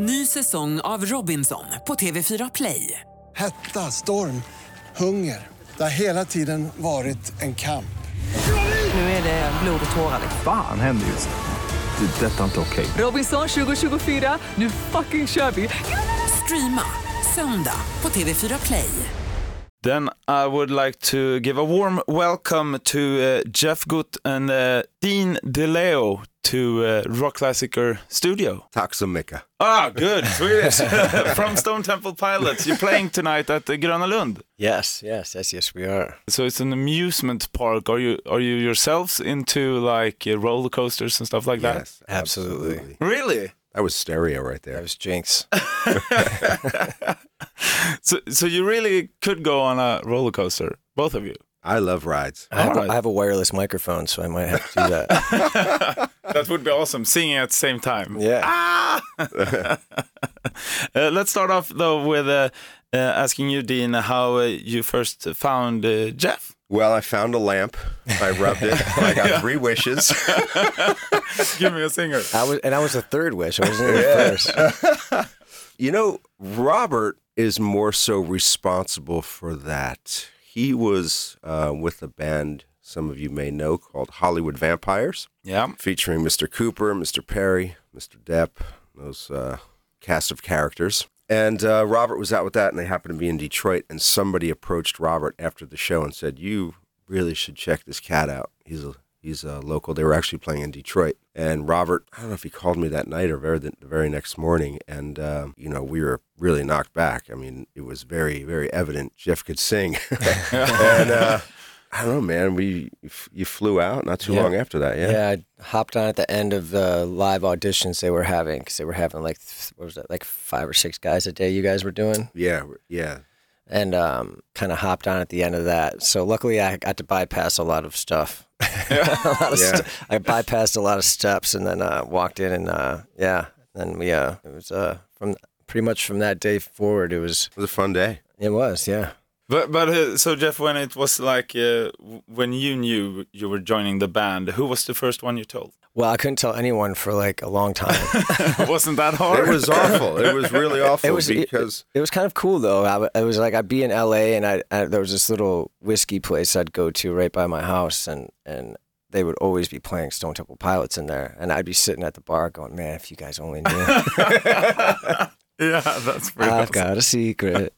Ny säsong av Robinson på TV4 Play. Hetta, storm, hunger. Det har hela tiden varit en kamp. Nu är det blod och tårar. Fan händer just nu. Det. är Detta är inte okej. Robinson 2024, nu fucking kör vi! Streama söndag på TV4 Play. Then I would like to give a warm welcome to uh, Jeff Gutt and uh, Dean DeLeo to uh, Rockklassiker Studio. Tack så mycket. Ah, good, Swedish. From Stone Temple Pilots. You're playing tonight at the Gröna Lund. Yes, yes, yes, yes, we are. So it's an amusement park. Are you are you yourselves into like uh, roller coasters and stuff like that? Yes, Absolutely. Really? That was stereo right there. That was Jinx. So so you really could go on a roller coaster, both of you. I love rides. I have, Alright. a, I have a wireless microphone, so I might have to do that. That would be awesome. Singing at the same time. Yeah. Ah! uh, let's start off though with uh, uh, asking you, Dean, how uh, you first found uh, Jeff. Well, I found a lamp. I rubbed it. I got three wishes. Give me a singer. I was, and I was the third wish. I wasn't even the first. You know, Robert is more so responsible for that. He was uh, with a band some of you may know called Hollywood Vampires, Yeah. featuring Mr. Cooper, Mr. Perry, Mr. Depp, those uh, cast of characters. And uh, Robert was out with that, and they happened to be in Detroit. And somebody approached Robert after the show and said, "You really should check this cat out. He's a he's a local. They were actually playing in Detroit." And Robert, I don't know if he called me that night or very the, very next morning, and uh, you know we were really knocked back. I mean, it was very very evident Jeff could sing, and uh, I don't know, man. We you flew out not too Yeah. long after that, yeah. Yeah, I hopped on at the end of the live auditions they were having because they were having like what was it, like five or six guys a day. You guys were doing, Yeah, yeah. And um, kind of hopped on at the end of that. So luckily, I got to bypass a lot of stuff. a lot of Yeah. st- I bypassed a lot of steps and then uh, walked in and uh, yeah, then we uh, it was uh, from pretty much from that day forward. It was It was a fun day. it was yeah. But but uh, so Jeff, when it was like uh, when you knew you were joining the band, who was the first one you told? Well, I couldn't tell anyone for like a long time. It wasn't that hard? It was awful. It was really awful it was because it, was kind of cool though. I, w- it was like I'd be in LA and I, I there was this little whiskey place I'd go to right by my house and and they would always be playing Stone Temple Pilots in there and I'd be sitting at the bar going, man, if you guys only knew, yeah, that's pretty. I've awesome. got a secret.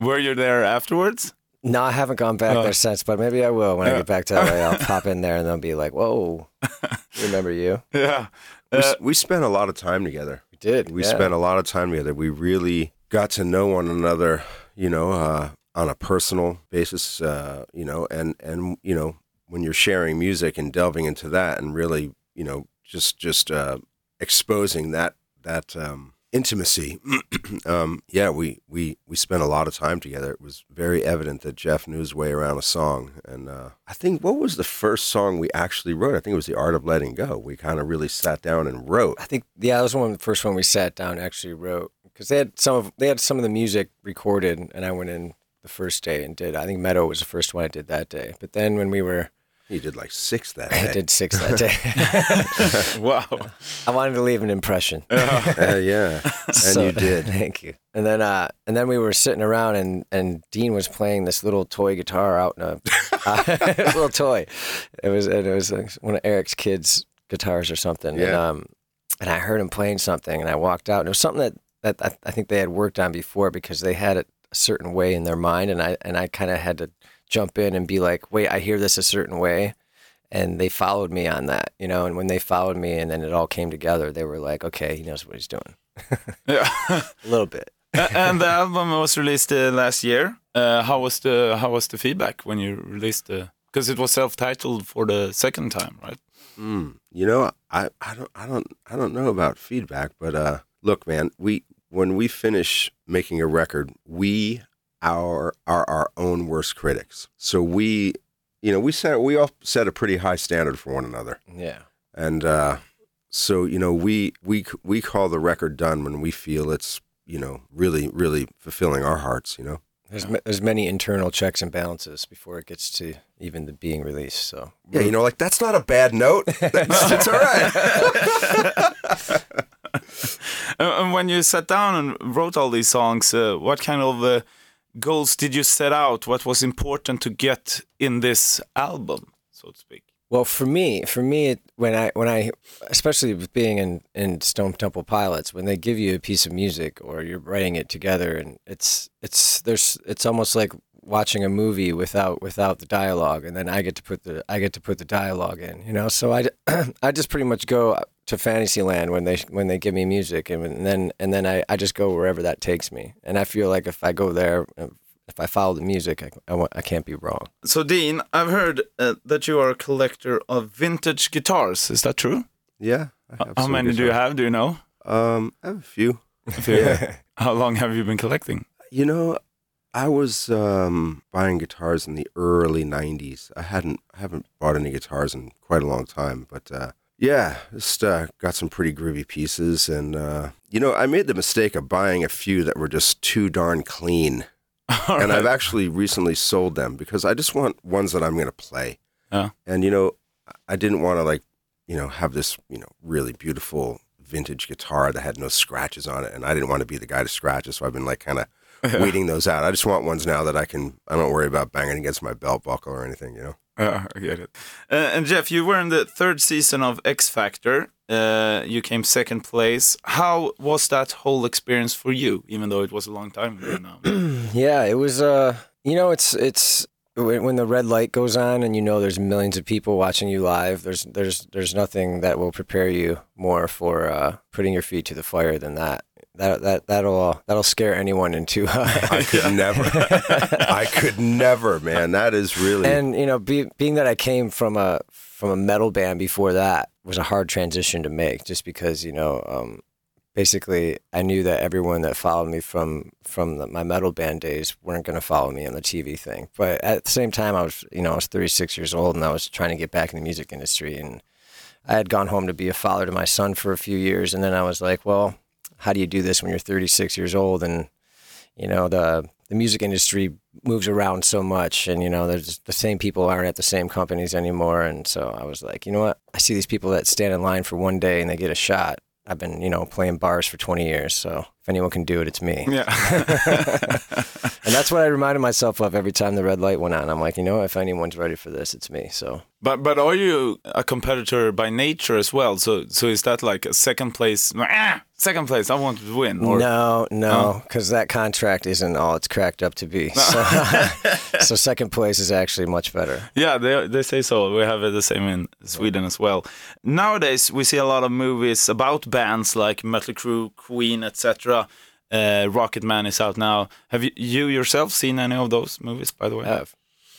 Were you there afterwards? No, I haven't gone back there since, but maybe I will when I get back to LA. I'll pop in there and they'll be like, "Whoa, remember you?" Yeah. we, Uh, s- we spent a lot of time together. We did. We yeah. spent a lot of time together. We really got to know one another, you know, uh, on a personal basis, uh, you know, and and you know, when you're sharing music and delving into that, and really, you know, just just uh, exposing that that um, intimacy. um, yeah, we we we spent a lot of time together. It was very evident that Jeff knew his way around a song, and uh, I think what was the first song we actually wrote? I think it was "The Art of Letting Go." We kind of really sat down and wrote. I think yeah, that was one of the first one we sat down and actually wrote because they had some of they had some of the music recorded, and I went in the first day and did. I think Meadow was the first one I did that day. But then when we were, He did like six that day. I did six that day. wow. I wanted to leave an impression. Uh, yeah, and So- you did. Thank you. And then uh, and then we were sitting around, and and Dean was playing this little toy guitar out in a uh, little toy. It was and it was like one of Eric's kids' guitars or something. And Yeah. um, and I heard him playing something, and I walked out, and it was something that that I, I think they had worked on before because they had it a certain way in their mind, and I and I kind of had to jump in and be like, wait, I hear this a certain way. And they followed me on that, you know. And when they followed me, and then it all came together, they were like, "Okay, he knows what he's doing." Yeah. A little bit. And the album was released uh, last year. Uh, how was the how was the feedback when you released the? Because it was self-titled for the second time, right? Mm, you know, I, I don't I don't I don't know about feedback, but uh, look, man, we when we finish making a record, we our are our own worst critics. So we, you know, we set we all set a pretty high standard for one another, Yeah. and uh, so you know we we we call the record done when we feel it's you know really really fulfilling our hearts. You know. There's ma- there's many internal checks and balances before it gets to even the being released. So Yeah, you know, like that's not a bad note. That's, it's all right. And when you sat down and wrote all these songs, uh, what kind of uh, goals did you set out? What was important to get in this album, so to speak? Well, for me, for me, it, when I when I, especially with being in in Stone Temple Pilots, when they give you a piece of music or you're writing it together, and it's it's there's it's almost like watching a movie without without the dialogue, and then I get to put the I get to put the dialogue in, you know. So I I just pretty much go to Fantasyland when they when they give me music, and then and then I, I just go wherever that takes me, and I feel like if I go there, if I follow the music, I, I, wa- I can't be wrong. So, Dean, I've heard uh, that you are a collector of vintage guitars. Is that true? Yeah. I How some many do you have? Do you know? Um, I have a few. Yeah. How long have you been collecting? You know, I was um, buying guitars in the early '90s. I hadn't I haven't bought any guitars in quite a long time, but uh, yeah, just uh, got some pretty groovy pieces. And uh, you know, I made the mistake of buying a few that were just too darn clean, and I've actually recently sold them because I just want ones that I'm going to play. And you know, I didn't want to like, you know, have this you know really beautiful vintage guitar that had no scratches on it, and I didn't want to be the guy to scratch it. So I've been like kind of weeding those out. I just want ones now that I can. I don't worry about banging against my belt buckle or anything. You know. Uh, I get it. Uh, and Jeff, you were in the third season of X Factor. Uh, you came second place. How was that whole experience for you? Even though it was a long time ago now. Yeah, it was. Uh, you know, it's it's when the red light goes on and you know there's millions of people watching you live. There's there's there's nothing that will prepare you more for uh, putting your feet to the fire than that. That that that'll that'll scare anyone into. I could never. I could never, man. That is really. and you know, be, being that I came from a from a metal band before that was a hard transition to make, just because you know, um, basically, I knew that everyone that followed me from from the, my metal band days weren't going to follow me on the TV thing. But at the same time, I was you know I was 36 years old and I was trying to get back in the music industry, and I had gone home to be a father to my son for a few years, and then I was like, well, how do you do this when you're 36 years old? And you know the the music industry moves around so much and you know there's the same people aren't at the same companies anymore. And so i was like you know what? I see these people that stand in line for one day and they get a shot. I've been you know playing bars for 20 years. So if anyone can do it it's me yeah. and that's what i reminded myself of every time the red light went on i'm like you know if anyone's ready for this it's me so but but are you a competitor by nature as well? So so is that like a second place? "Ah, second place. I want to win. Or, no, no, because that contract isn't all it's cracked up to be. So, so second place is actually much better. Yeah, they they say so. We have it the same in Sweden as well. Nowadays, we see a lot of movies about bands like Mötley Crüe, Queen, etc. Uh, Rocket Man is out now. Have you, you yourself seen any of those movies, by the way? I've,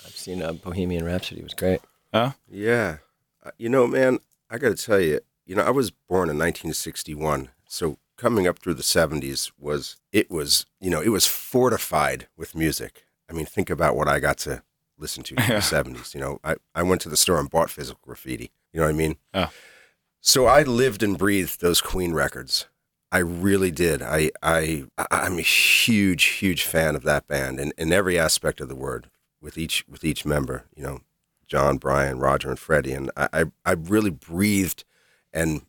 I've seen uh, Bohemian Rhapsody. It was great. Yeah. Yeah. Uh, You know, man, I got to tell you, you know, I was born in 1961. So coming up through the 70s was, it was, you know, it was fortified with music. I mean, think about what I got to listen to in Yeah. the 70s. You know, I, I went to the store and bought physical graffiti. You know what I mean? Yeah. So I lived and breathed those Queen records. I really did. I, I, I'm a huge, huge fan of that band in, in every aspect of the word with each, with each member, you know, John, Brian, Roger, and Freddie, and I, I, I really breathed and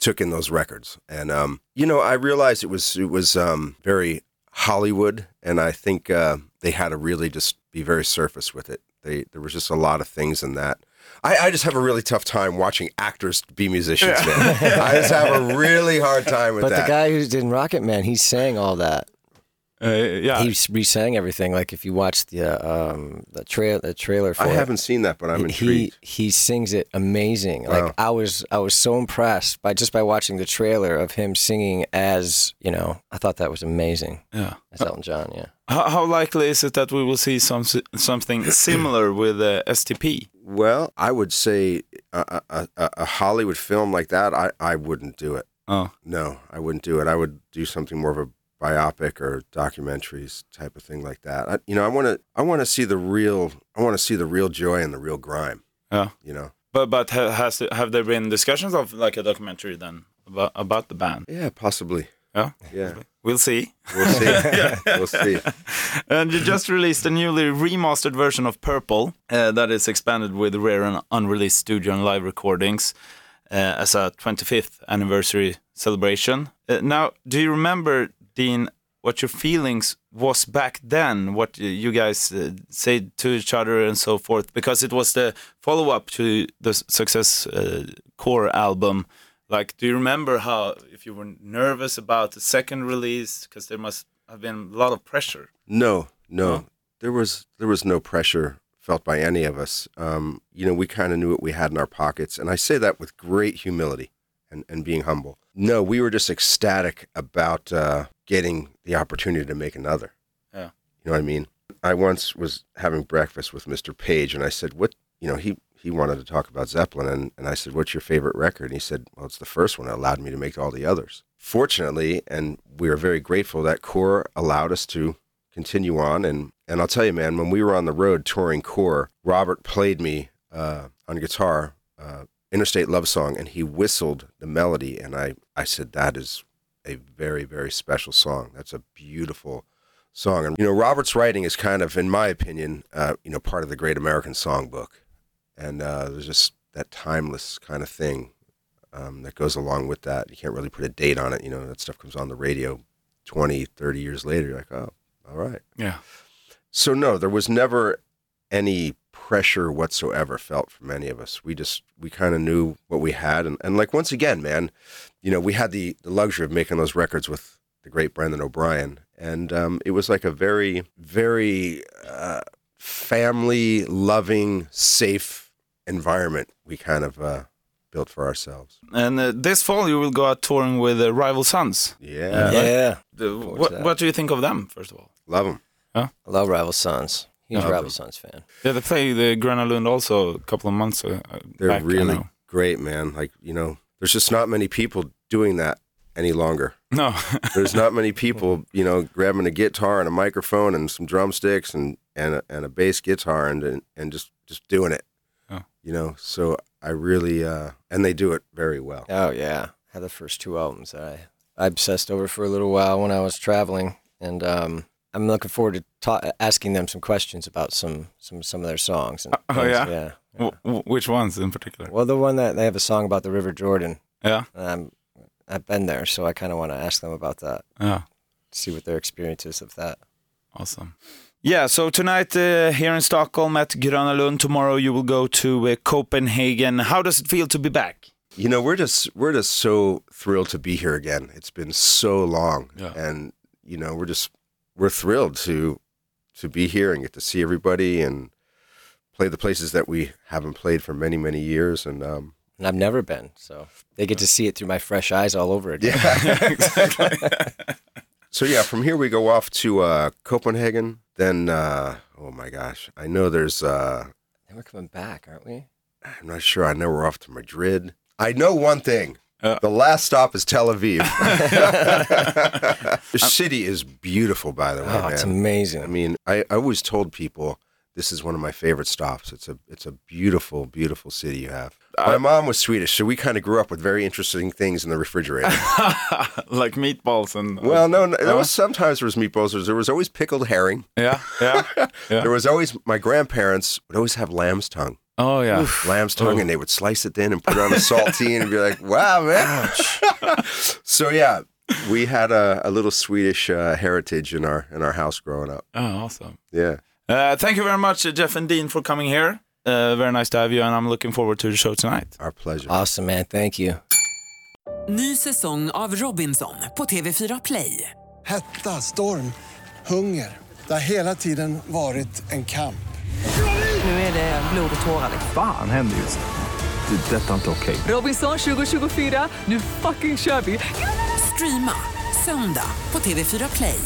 took in those records. And um, you know, I realized it was it was um, very Hollywood, and I think uh, they had to really just be very surface with it. They there was just a lot of things in that. I, I just have a really tough time watching actors be musicians, man. I just have a really hard time with But that. the guy who did Rocket Man, he sang all that. Uh, yeah. He re-sang everything. Like if you watch the uh, um, the trail the trailer for I it, haven't seen that, but I'm he intrigued. he sings it amazing. Wow. Like I was I was so impressed by just by watching the trailer of him singing as you know. I thought that was amazing. yeah. As Elton John, yeah. How, how likely is it that we will see some something similar with uh, STP? Well, I would say a, a, a, Hollywood film like that, I, I wouldn't do it. Oh, No, I wouldn't do it. I would do something more of a biopic or documentaries type of thing like that. I, you know, I want to I want to see the real I want to see the real joy and the real grime. yeah. You know. But but has have there been discussions of like a documentary then about about the band? Yeah, possibly. Yeah. Yeah, We'll see. we'll see. we'll see. And you just released a newly remastered version of Purple uh, that is expanded with rare and unreleased studio and live recordings uh, as a 25th anniversary celebration. Uh, now, do you remember, Dean, what your feelings was back then? What you guys uh, said to each other and so forth? Because it was the follow-up to the Success uh, Core album. Like, do you remember how if you were nervous about the second release? Because there must have been a lot of pressure. No, no, No? there was there was no pressure felt by any of us. Um, you know, we kind of knew what we had in our pockets, and I say that with great humility and, and being humble. No, we were just ecstatic about uh, getting the opportunity to make another. Yeah. You know what I mean? I once was having breakfast with Mr. Page, and I said, "What?" You know, he he wanted to talk about Zeppelin, and, and I said, "What's your favorite record?" And he said, "Well, it's the first one. It allowed me to make all the others." Fortunately, and we are very grateful that Core allowed us to continue on. And and I'll tell you, man, when we were on the road touring Core, Robert played me uh, on guitar. Uh, Interstate Love Song, and he whistled the melody, and I, I said that is a very, very special song. That's a beautiful song, and you know, Robert's writing is kind of, in my opinion, uh, you know, part of the Great American Songbook, and uh, there's just that timeless kind of thing um, that goes along with that. You can't really put a date on it. You know, that stuff comes on the radio 20, 30 years later. You're like, oh, all right. Yeah. So no, there was never any pressure whatsoever felt from any of us. We just we kind of knew what we had, and, and like once again, man, you know, we had the the luxury of making those records with the great Brendan O'Brien, and um, it was like a very very uh, family loving, safe environment we kind of uh, built for ourselves. And uh, this fall, you will go out touring with uh, Rival Sons. Yeah, Yeah. The- what, what do you think of them, first of all? love them. I love Rival Sons. Huge Yeah, Rival Sons fan. Yeah, they play the Gröna Lund also a couple of months uh, They're back. Really great, man. Like you know, there's just not many people doing that any longer. No. There's not many people, you know, grabbing a guitar and a microphone and some drumsticks and and a, and a bass guitar and and, and just just doing it. Oh. You know, so I really uh and they do it very well. Oh yeah, had the first two albums that I I obsessed over for a little while when I was traveling, and um, I'm looking forward to ta- asking them some questions about some some some of their songs. And Oh, things, yeah? yeah. W- w- which ones in particular? Well, the one that they have a song about the River Jordan. Yeah. Um, I've been there, so I kind of want to ask them about that, Yeah. see what their experience is of that. Awesome. Yeah, so tonight uh, here in Stockholm at Gröna Lund. Tomorrow you will go to uh, Copenhagen. How does it feel to be back? You know, we're just we're just so thrilled to be here again. It's been so long, Yeah. and you know, we're just we're thrilled to to be here and get to see everybody and play the places that we haven't played for many many years. And um, And I've never been, so they get to see it through my fresh eyes all over again. so yeah, from here we go off to uh, Copenhagen. Then uh, oh my gosh, I know there's uh, And we're coming back, aren't we? I'm not sure. I know we're off to Madrid. I know one thing. Uh. the last stop is Tel Aviv. the city is beautiful, by the way, Oh, man. it's amazing. I mean, I, I always told people this is one of my favorite stops. It's a it's a beautiful, beautiful city you have. my mom was Swedish, so we kind of grew up with very interesting things in the refrigerator. like meatballs and. well, no, no there was sometimes there was meatballs. There was, there was always pickled herring. Yeah, yeah. yeah. There was always my grandparents would always have lamb's tongue. Oh, yeah. lamb's tongue, Oh. and they would slice it thin and put it on a saltine and be like, "Wow, man!" so yeah, we had a, a little Swedish uh, heritage in our in our house growing up. Oh, awesome. Yeah, Uh, thank you very much, uh, Jeff and Dean, for coming here. Uh, very nice to have you, and I'm looking forward to the show tonight. our pleasure. Awesome, man. Thank you. Ny säsong av Robinson på TV4 Play. Hetta, storm, hunger. Det har hela tiden varit en kamp. Nu är det blod och tårar. Fan händer just nu. Det. är Detta är inte okej. Robinson 2024, nu fucking kör vi! Streama söndag på TV4 Play.